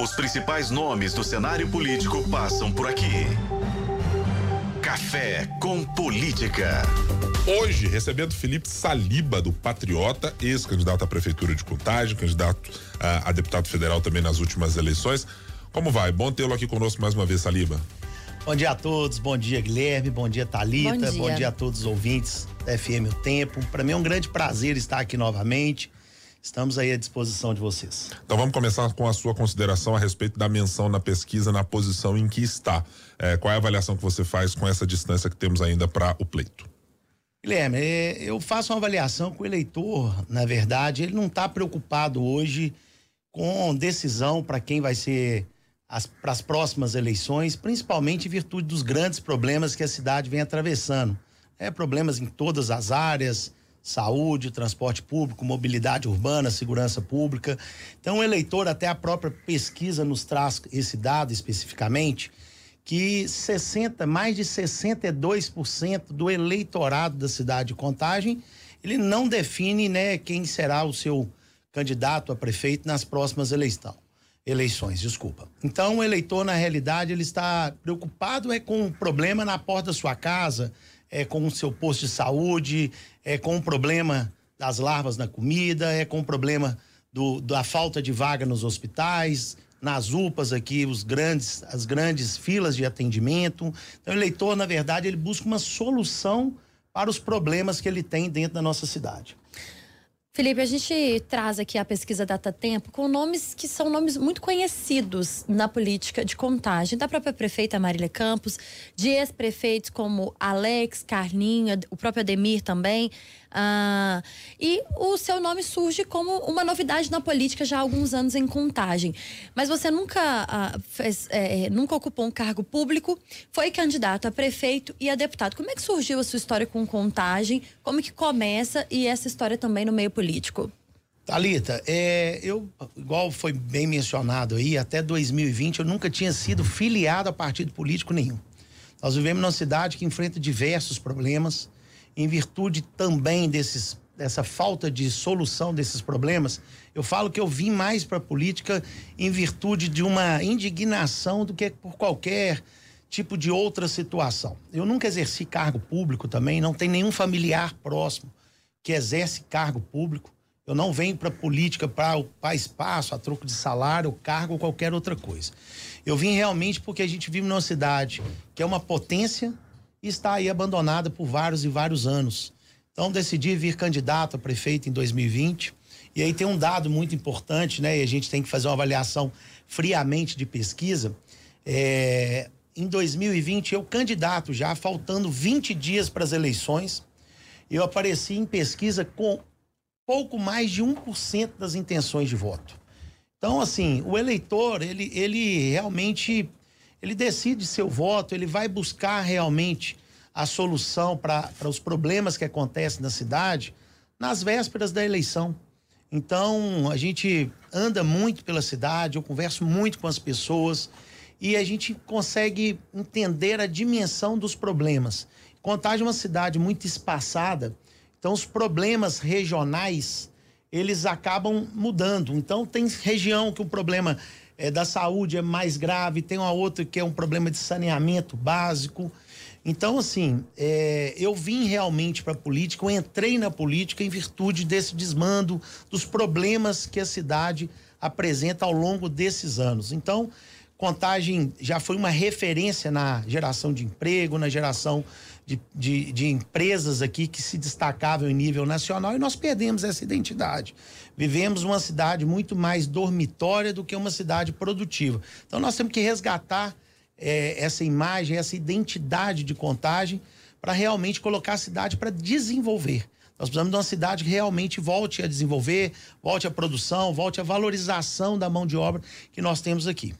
Os principais nomes do cenário político passam por aqui. Café com Política. Hoje, recebendo Felipe Saliba, do Patriota, ex-candidato à Prefeitura de Contagem, candidato a, a deputado federal também nas últimas eleições. Como vai? Bom tê-lo aqui conosco mais uma vez, Saliba. Bom dia a todos, bom dia Guilherme, bom dia Talita, bom dia, bom dia a todos os ouvintes da FM O Tempo. Para mim é um grande prazer estar aqui novamente. Estamos aí à disposição de vocês. Então vamos começar com a sua consideração a respeito da menção na pesquisa, na posição em que está. É, qual é a avaliação que você faz com essa distância que temos ainda para o pleito? Guilherme, é, eu faço uma avaliação que o eleitor, na verdade, ele não está preocupado hoje com decisão para quem vai ser para as próximas eleições, principalmente em virtude dos grandes problemas que a cidade vem atravessando. É, problemas em todas as áreas, saúde, transporte público, mobilidade urbana, segurança pública. Então, o eleitor, até a própria pesquisa nos traz esse dado especificamente, que 60, mais de 62% do eleitorado da cidade de Contagem, ele não define, né, quem será o seu candidato a prefeito nas próximas eleições. Eleições, desculpa. Então, o eleitor, na realidade, ele está preocupado é com o problema na porta da sua casa, é com o seu posto de saúde, é com o problema das larvas na comida, é com o problema do, da falta de vaga nos hospitais, nas UPAs aqui, os grandes, as grandes filas de atendimento. Então, o eleitor, na verdade, ele busca uma solução para os problemas que ele tem dentro da nossa cidade. Felipe, a gente traz aqui a pesquisa Data Tempo com nomes que são nomes muito conhecidos na política de contagem, da própria prefeita Marília Campos, de ex-prefeitos como Alex, Carlinho, o próprio Ademir também. Ah, e o seu nome surge como uma novidade na política já há alguns anos em contagem. Mas você nunca, ah, fez, é, nunca ocupou um cargo público, foi candidato a prefeito e a deputado. Como é que surgiu a sua história com contagem? Como que começa e essa história também no meio político? Talita, é, eu, igual foi bem mencionado aí, até 2020 eu nunca tinha sido filiado a partido político nenhum. Nós vivemos numa cidade que enfrenta diversos problemas em virtude também desses dessa falta de solução desses problemas, eu falo que eu vim mais para a política em virtude de uma indignação do que por qualquer tipo de outra situação. Eu nunca exerci cargo público também, não tem nenhum familiar próximo que exerce cargo público. Eu não venho para política para espaço, a troco de salário, cargo ou qualquer outra coisa. Eu vim realmente porque a gente vive numa cidade que é uma potência e está aí abandonada por vários e vários anos. Então decidi vir candidato a prefeito em 2020. E aí tem um dado muito importante, né? E a gente tem que fazer uma avaliação friamente de pesquisa. É, em 2020, eu candidato já, faltando 20 dias para as eleições, eu apareci em pesquisa com pouco mais de 1% das intenções de voto. Então, assim, o eleitor, ele, ele realmente ele decide seu voto, ele vai buscar realmente a solução para os problemas que acontecem na cidade nas vésperas da eleição. Então, a gente anda muito pela cidade, eu converso muito com as pessoas e a gente consegue entender a dimensão dos problemas. Contagem é uma cidade muito espaçada, então os problemas regionais, eles acabam mudando. Então, tem região que o problema é, da saúde é mais grave, tem uma outra que é um problema de saneamento básico. Então, assim, é, eu vim realmente para a política, eu entrei na política em virtude desse desmando, dos problemas que a cidade apresenta ao longo desses anos. Então, Contagem já foi uma referência na geração de emprego, na geração de, de, de, empresas aqui que se destacavam em nível nacional e nós perdemos essa identidade. Vivemos uma cidade muito mais dormitória do que uma cidade produtiva. Então nós temos que resgatar é, essa imagem, essa identidade de contagem para realmente colocar a cidade para desenvolver. Nós precisamos de uma cidade que realmente volte a desenvolver, volte a produção, volte a valorização da mão de obra que nós temos aqui.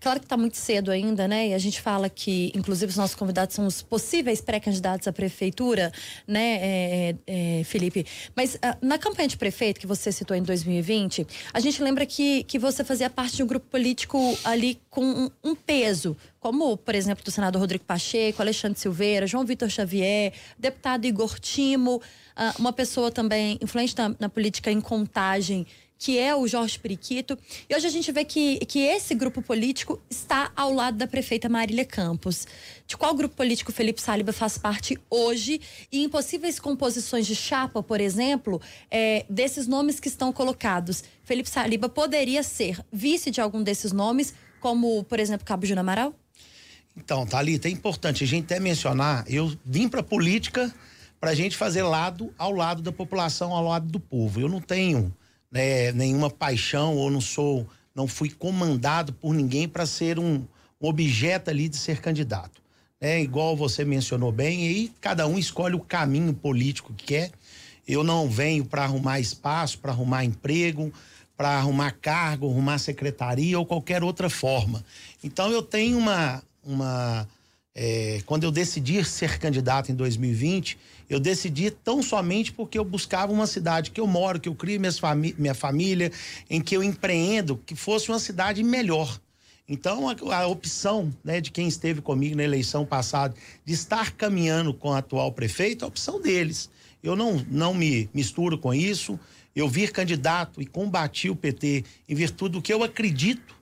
Claro que está muito cedo ainda, né? E a gente fala que, inclusive, os nossos convidados são os possíveis pré-candidatos à prefeitura, né, é, é, Felipe? Mas uh, na campanha de prefeito que você citou em 2020, a gente lembra que, que você fazia parte de um grupo político ali com um, um peso, como, por exemplo, do senador Rodrigo Pacheco, Alexandre Silveira, João Vitor Xavier, deputado Igor Timo, uh, uma pessoa também influente na, na política em contagem que é o Jorge Periquito. E hoje a gente vê que, que esse grupo político está ao lado da prefeita Marília Campos. De qual grupo político Felipe Saliba faz parte hoje? E em possíveis composições de chapa, por exemplo, é, desses nomes que estão colocados, Felipe Saliba poderia ser vice de algum desses nomes, como, por exemplo, Cabo Júnior Amaral? Então, Thalita, é importante a gente até mencionar, eu vim para política para a gente fazer lado ao lado da população, ao lado do povo. Eu não tenho né, nenhuma paixão ou não sou, não fui comandado por ninguém para ser um, um, objeto ali de ser candidato. É igual você mencionou bem, e cada um escolhe o caminho político que quer. Eu não venho para arrumar espaço, para arrumar emprego, para arrumar cargo, arrumar secretaria ou qualquer outra forma. Então eu tenho uma, uma é, quando eu decidi ser candidato em 2020, eu decidi tão somente porque eu buscava uma cidade que eu moro, que eu crio minha família, em que eu empreendo, que fosse uma cidade melhor. Então, a, a opção né, de quem esteve comigo na eleição passada de estar caminhando com o atual prefeito, é a opção deles. Eu não, não me misturo com isso. Eu vir candidato e combati o PT em virtude do que eu acredito,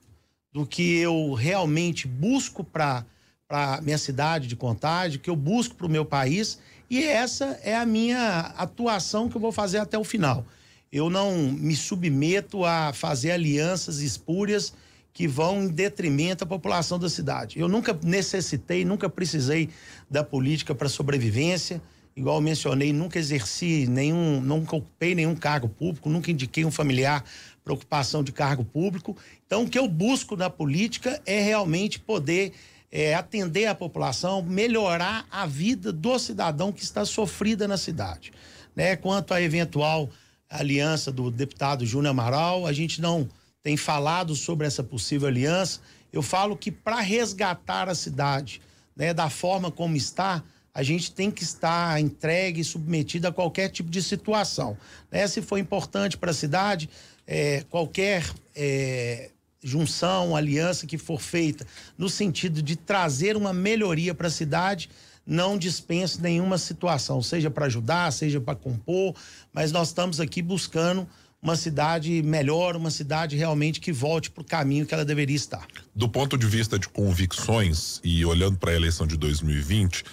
do que eu realmente busco para para minha cidade de Contagem, que eu busco para o meu país e essa é a minha atuação que eu vou fazer até o final. Eu não me submeto a fazer alianças espúrias que vão em detrimento à população da cidade. Eu nunca necessitei, nunca precisei da política para sobrevivência. Igual eu mencionei, nunca exerci nenhum, nunca ocupei nenhum cargo público, nunca indiquei um familiar para ocupação de cargo público. Então, o que eu busco na política é realmente poder é, atender a população, melhorar a vida do cidadão que está sofrida na cidade. Né? Quanto à eventual aliança do deputado Júnior Amaral, a gente não tem falado sobre essa possível aliança. Eu falo que para resgatar a cidade né, da forma como está, a gente tem que estar entregue, submetido a qualquer tipo de situação. Né? Se for importante para a cidade, é, qualquer é, junção, aliança que for feita no sentido de trazer uma melhoria para a cidade, não dispense nenhuma situação, seja para ajudar, seja para compor, mas nós estamos aqui buscando uma cidade melhor, uma cidade realmente que volte para o caminho que ela deveria estar. Do ponto de vista de convicções e olhando para a eleição de 2020,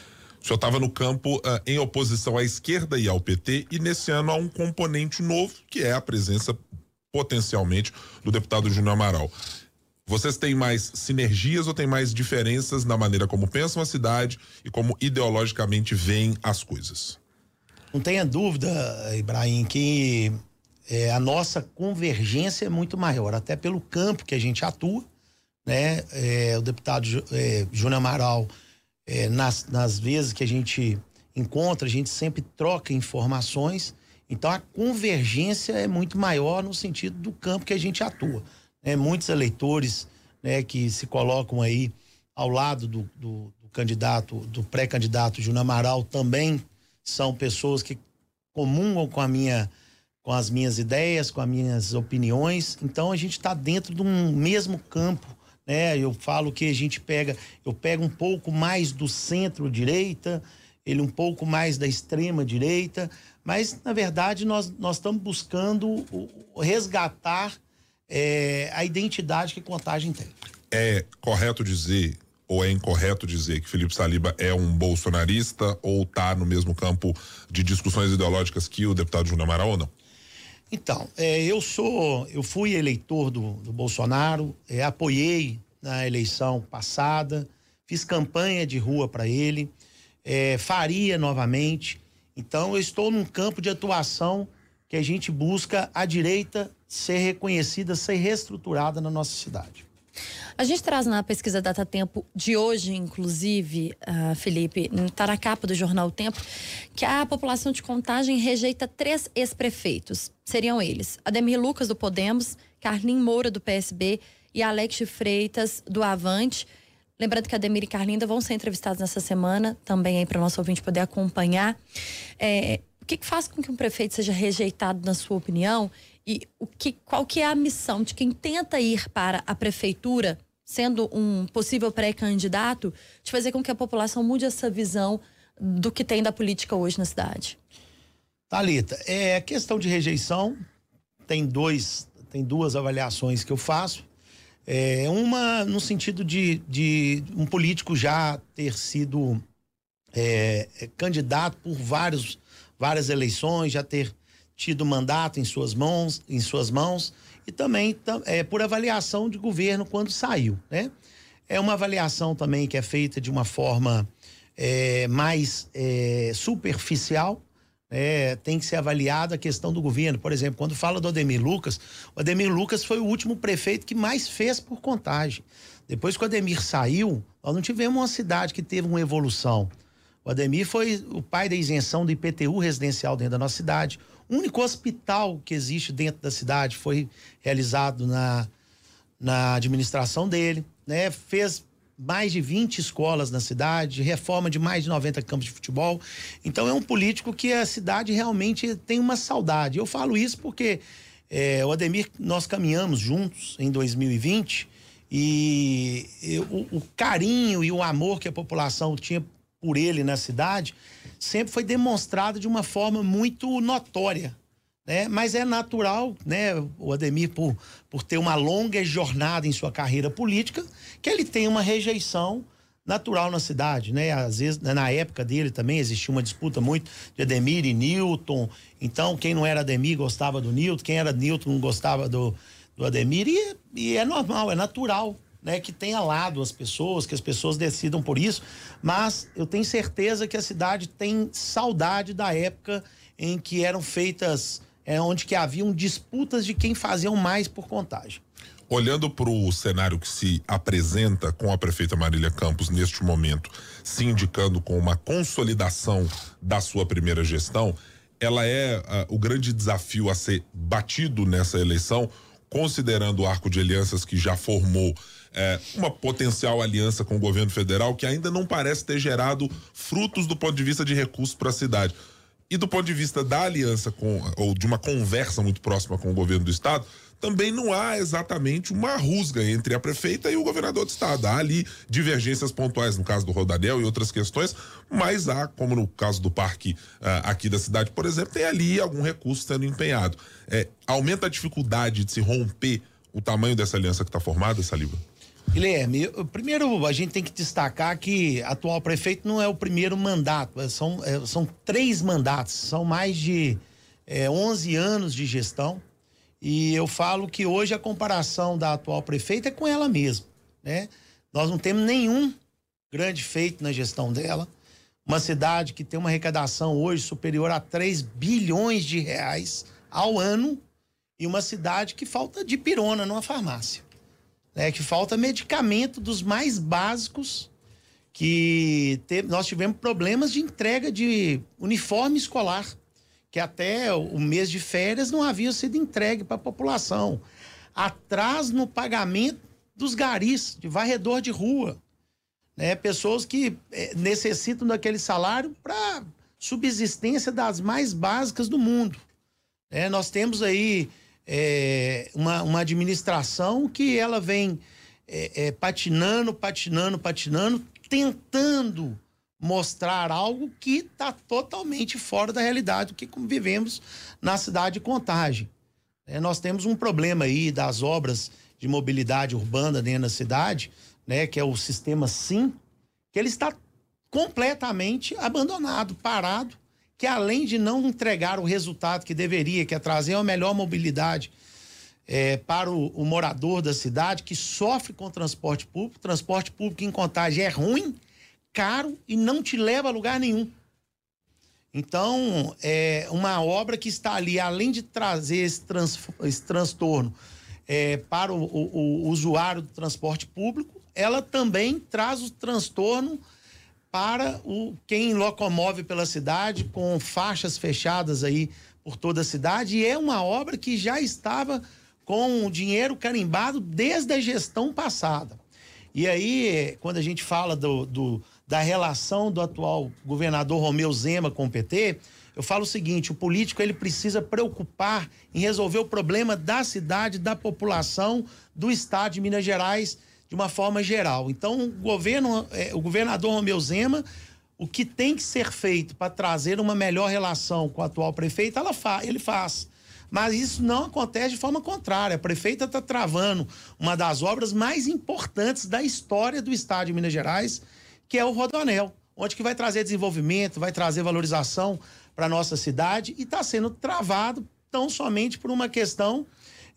o senhor estava no campo uh, em oposição à esquerda e ao PT e nesse ano há um componente novo que é a presença potencialmente do deputado Júnior Amaral. Vocês têm mais sinergias ou têm mais diferenças na maneira como pensam a cidade e como ideologicamente veem as coisas? Não tenha dúvida, Ibrahim, que é, a nossa convergência é muito maior, até pelo campo que a gente atua, né? É, o deputado é, Júnior Amaral, é, nas, nas vezes que a gente encontra, a gente sempre troca informações então a convergência é muito maior no sentido do campo que a gente atua. Né? Muitos eleitores né, que se colocam aí ao lado do, do, do candidato, do pré-candidato Júnior Amaral também são pessoas que comungam com a minha com as minhas ideias, com as minhas opiniões. Então a gente está dentro de um mesmo campo, né? Eu falo que a gente pega, eu pego um pouco mais do centro-direita, ele um pouco mais da extrema direita, mas, na verdade, nós, nós estamos buscando resgatar é, a identidade que Contagem tem. É correto dizer ou é incorreto dizer que Felipe Saliba é um bolsonarista ou está no mesmo campo de discussões ideológicas que o deputado Júnior Amaral ou não? Então, é, eu sou, eu fui eleitor do, do Bolsonaro, é, apoiei na eleição passada, fiz campanha de rua para ele, é, faria novamente. Então, eu estou num campo de atuação que a gente busca a direita ser reconhecida, ser reestruturada na nossa cidade. A gente traz na pesquisa Data Tempo de hoje, inclusive, uh, Felipe, está na capa do jornal Tempo, que a população de contagem rejeita três ex-prefeitos. Seriam eles: Ademir Lucas, do Podemos, Carlin Moura, do PSB e Alex Freitas, do Avante. Lembrando que a Demir e Carlinda vão ser entrevistados nessa semana, também aí para o nosso ouvinte poder acompanhar. É, o que, que faz com que um prefeito seja rejeitado, na sua opinião? E o que, qual que é a missão de quem tenta ir para a prefeitura, sendo um possível pré-candidato, de fazer com que a população mude essa visão do que tem da política hoje na cidade? Talita, é questão de rejeição. Tem dois, tem duas avaliações que eu faço. É, uma no sentido de, de um político já ter sido é, é candidato por vários, várias eleições, já ter tido mandato em suas mãos, em suas mãos e também é, por avaliação de governo quando saiu, né? É uma avaliação também que é feita de uma forma é, mais é, superficial, é, tem que ser avaliada a questão do governo. Por exemplo, quando fala do Ademir Lucas, o Ademir Lucas foi o último prefeito que mais fez por contagem. Depois que o Ademir saiu, nós não tivemos uma cidade que teve uma evolução. O Ademir foi o pai da isenção do IPTU residencial dentro da nossa cidade. O único hospital que existe dentro da cidade foi realizado na, na administração dele, né? Fez mais de 20 escolas na cidade, reforma de mais de 90 campos de futebol. Então é um político que a cidade realmente tem uma saudade. Eu falo isso porque é, o Ademir, nós caminhamos juntos em 2020 e, e o, o carinho e o amor que a população tinha por ele na cidade sempre foi demonstrado de uma forma muito notória. Né? Mas é natural, né, o Ademir, por, por ter uma longa jornada em sua carreira política, que ele tem uma rejeição natural na cidade, né? Às vezes, na época dele também existia uma disputa muito de Ademir e Newton. Então, quem não era Ademir gostava do Newton, quem era Newton não gostava do, do Ademir. E, e é normal, é natural né, que tenha lado as pessoas, que as pessoas decidam por isso, mas eu tenho certeza que a cidade tem saudade da época em que eram feitas, é, onde que haviam disputas de quem faziam mais por contagem. Olhando para o cenário que se apresenta com a prefeita Marília Campos neste momento, se indicando com uma consolidação da sua primeira gestão, ela é uh, o grande desafio a ser batido nessa eleição, considerando o arco de alianças que já formou é, uma potencial aliança com o governo federal que ainda não parece ter gerado frutos do ponto de vista de recursos para a cidade. E do ponto de vista da aliança com, ou de uma conversa muito próxima com o governo do estado, também não há exatamente uma rusga entre a prefeita e o governador do estado. Há ali divergências pontuais no caso do Rodanel e outras questões, mas há, como no caso do parque uh, aqui da cidade, por exemplo, tem ali algum recurso sendo empenhado. É, aumenta a dificuldade de se romper o tamanho dessa aliança que está formada, Saliba? Guilherme, primeiro a gente tem que destacar que atual prefeito não é o primeiro mandato, é, são, é, são três mandatos, são mais de é, 11 anos de gestão. E eu falo que hoje a comparação da atual prefeita é com ela mesma, né? Nós não temos nenhum grande feito na gestão dela. Uma cidade que tem uma arrecadação hoje superior a 3 bilhões de reais ao ano e uma cidade que falta de pirona numa farmácia né, que falta medicamento dos mais básicos, que te, nós tivemos problemas de entrega de uniforme escolar, que até o mês de férias não havia sido entregue para a população. Atrás no pagamento dos garis, de varredor de rua. Né, pessoas que é, necessitam daquele salário para subsistência das mais básicas do mundo. É, nós temos aí é, uma, uma administração que ela vem é, é, patinando, patinando, patinando, tentando mostrar algo que está totalmente fora da realidade do que vivemos na cidade de Contagem. É, nós temos um problema aí das obras de mobilidade urbana dentro da cidade, né, que é o sistema SIM, que ele está completamente abandonado, parado, que além de não entregar o resultado que deveria, que é trazer uma melhor mobilidade é, para o, o, morador da cidade, que sofre com transporte público, transporte público em contagem é ruim, caro e não te leva a lugar nenhum. Então, é uma obra que está ali, além de trazer esse, trans, esse transtorno é, para o, o, o usuário do transporte público, ela também traz o transtorno para o quem locomove pela cidade com faixas fechadas aí por toda a cidade e é uma obra que já estava com o dinheiro carimbado desde a gestão passada. E aí, quando a gente fala do, do da relação do atual governador Romeu Zema com o PT, eu falo o seguinte: o político ele precisa preocupar em resolver o problema da cidade, da população, do estado de Minas Gerais de uma forma geral. Então, o governo, é, o governador Romeu Zema, o que tem que ser feito para trazer uma melhor relação com o atual prefeito, ela fa ele faz. Mas isso não acontece de forma contrária. A prefeita está travando uma das obras mais importantes da história do estado de Minas Gerais, que é o Rodoanel, onde que vai trazer desenvolvimento, vai trazer valorização para a nossa cidade e está sendo travado tão somente por uma questão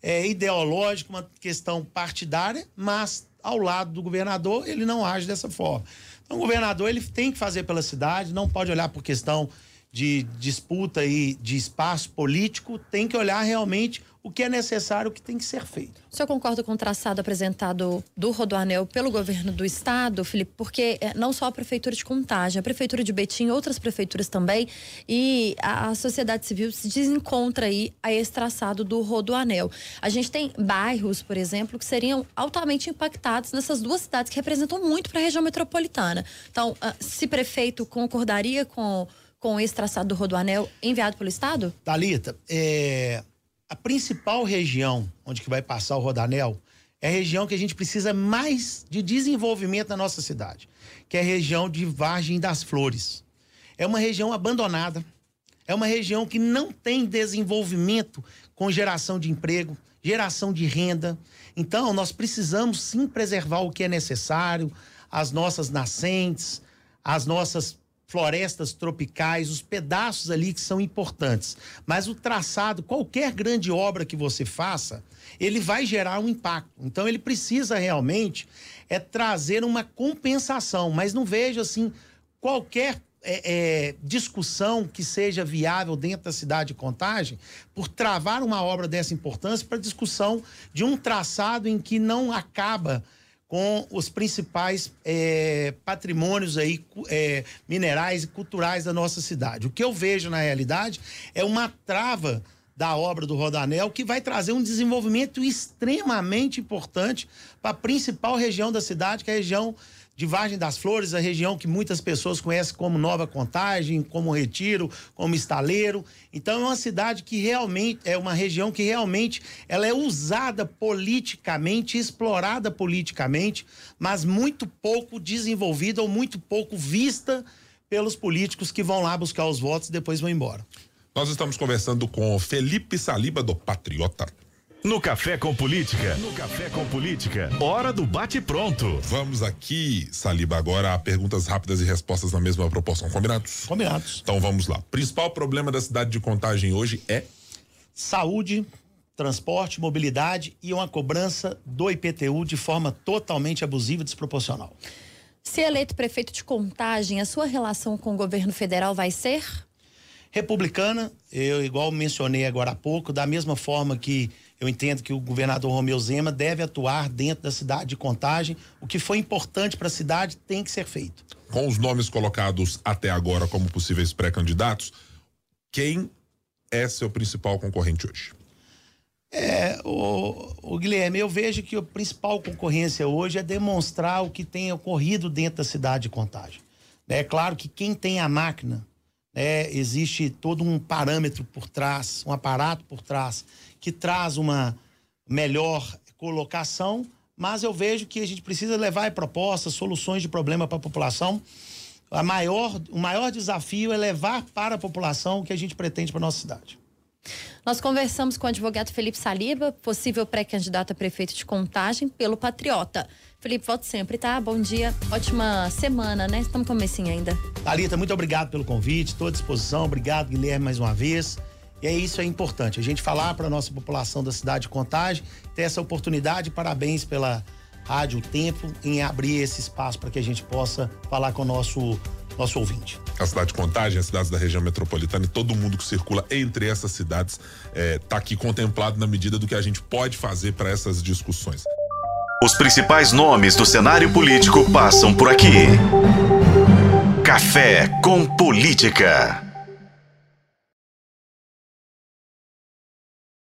é, ideológica, uma questão partidária, mas ao lado do governador ele não age dessa forma. Então o governador ele tem que fazer pela cidade, não pode olhar por questão de disputa e de espaço político, tem que olhar realmente o que é necessário, o que tem que ser feito. O senhor concorda com o traçado apresentado do Rodoanel pelo governo do estado, Felipe? Porque é, não só a prefeitura de Contagem, a prefeitura de Betim, outras prefeituras também, e a sociedade civil se desencontra aí a esse traçado do Rodoanel. A gente tem bairros, por exemplo, que seriam altamente impactados nessas duas cidades que representam muito para a região metropolitana. Então, ah, se prefeito concordaria com com esse traçado do Rodoanel enviado pelo Estado? Talita, é, a principal região onde que vai passar o Rodanel é a região que a gente precisa mais de desenvolvimento na nossa cidade, que é a região de Vargem das Flores. É uma região abandonada, é uma região que não tem desenvolvimento com geração de emprego, geração de renda. Então, nós precisamos sim preservar o que é necessário, as nossas nascentes, as nossas florestas tropicais, os pedaços ali que são importantes. Mas o traçado, qualquer grande obra que você faça, ele vai gerar um impacto. Então ele precisa realmente é trazer uma compensação, mas não vejo assim qualquer é, é, discussão que seja viável dentro da cidade de Contagem por travar uma obra dessa importância para discussão de um traçado em que não acaba com os principais é, patrimônios aí, é, minerais e culturais da nossa cidade. O que eu vejo na realidade é uma trava da obra do Rodanel que vai trazer um desenvolvimento extremamente importante para a principal região da cidade, que é a região de Vargem das Flores, a região que muitas pessoas conhecem como Nova Contagem, como Retiro, como Estaleiro. Então é uma cidade que realmente é uma região que realmente ela é usada politicamente, explorada politicamente, mas muito pouco desenvolvida ou muito pouco vista pelos políticos que vão lá buscar os votos e depois vão embora. Nós estamos conversando com Felipe Saliba do Patriota. No Café com Política. No Café com Política. Hora do bate-pronto. Vamos aqui, Saliba, agora a perguntas rápidas e respostas na mesma proporção. Combinados? Combinados. Então vamos lá. Principal problema da cidade de Contagem hoje é? Saúde, transporte, mobilidade e uma cobrança do IPTU de forma totalmente abusiva e desproporcional. Se eleito prefeito de Contagem, a sua relação com o governo federal vai ser? Republicana, eu igual mencionei agora há pouco, da mesma forma que eu entendo que o governador Romeu Zema deve atuar dentro da cidade de Contagem. O que foi importante para a cidade tem que ser feito. Com os nomes colocados até agora como possíveis pré-candidatos, quem é seu principal concorrente hoje? É, o, o, Guilherme, eu vejo que a principal concorrência hoje é demonstrar o que tem ocorrido dentro da cidade de Contagem. É claro que quem tem a máquina, né, existe todo um parâmetro por trás, um aparato por trás que traz uma melhor colocação, mas eu vejo que a gente precisa levar propostas, soluções de problema para a população. A maior, o maior desafio é levar para a população o que a gente pretende para nossa cidade. Nós conversamos com o advogado Felipe Saliba, possível pré-candidato a prefeito de Contagem pelo Patriota. Felipe, volte sempre, tá? Bom dia, ótima semana, né? Estamos comecinho ainda. Thalita, muito obrigado pelo convite, estou à disposição. Obrigado, Guilherme, mais uma vez. E é isso é importante, a gente falar para a nossa população da cidade de Contagem, ter essa oportunidade. Parabéns pela Rádio Tempo em abrir esse espaço para que a gente possa falar com o nosso nosso ouvinte. A cidade de Contagem, as cidades da região metropolitana e todo mundo que circula entre essas cidades está é, tá aqui contemplado na medida do que a gente pode fazer para essas discussões. Os principais nomes do cenário político passam por aqui. Café com Política.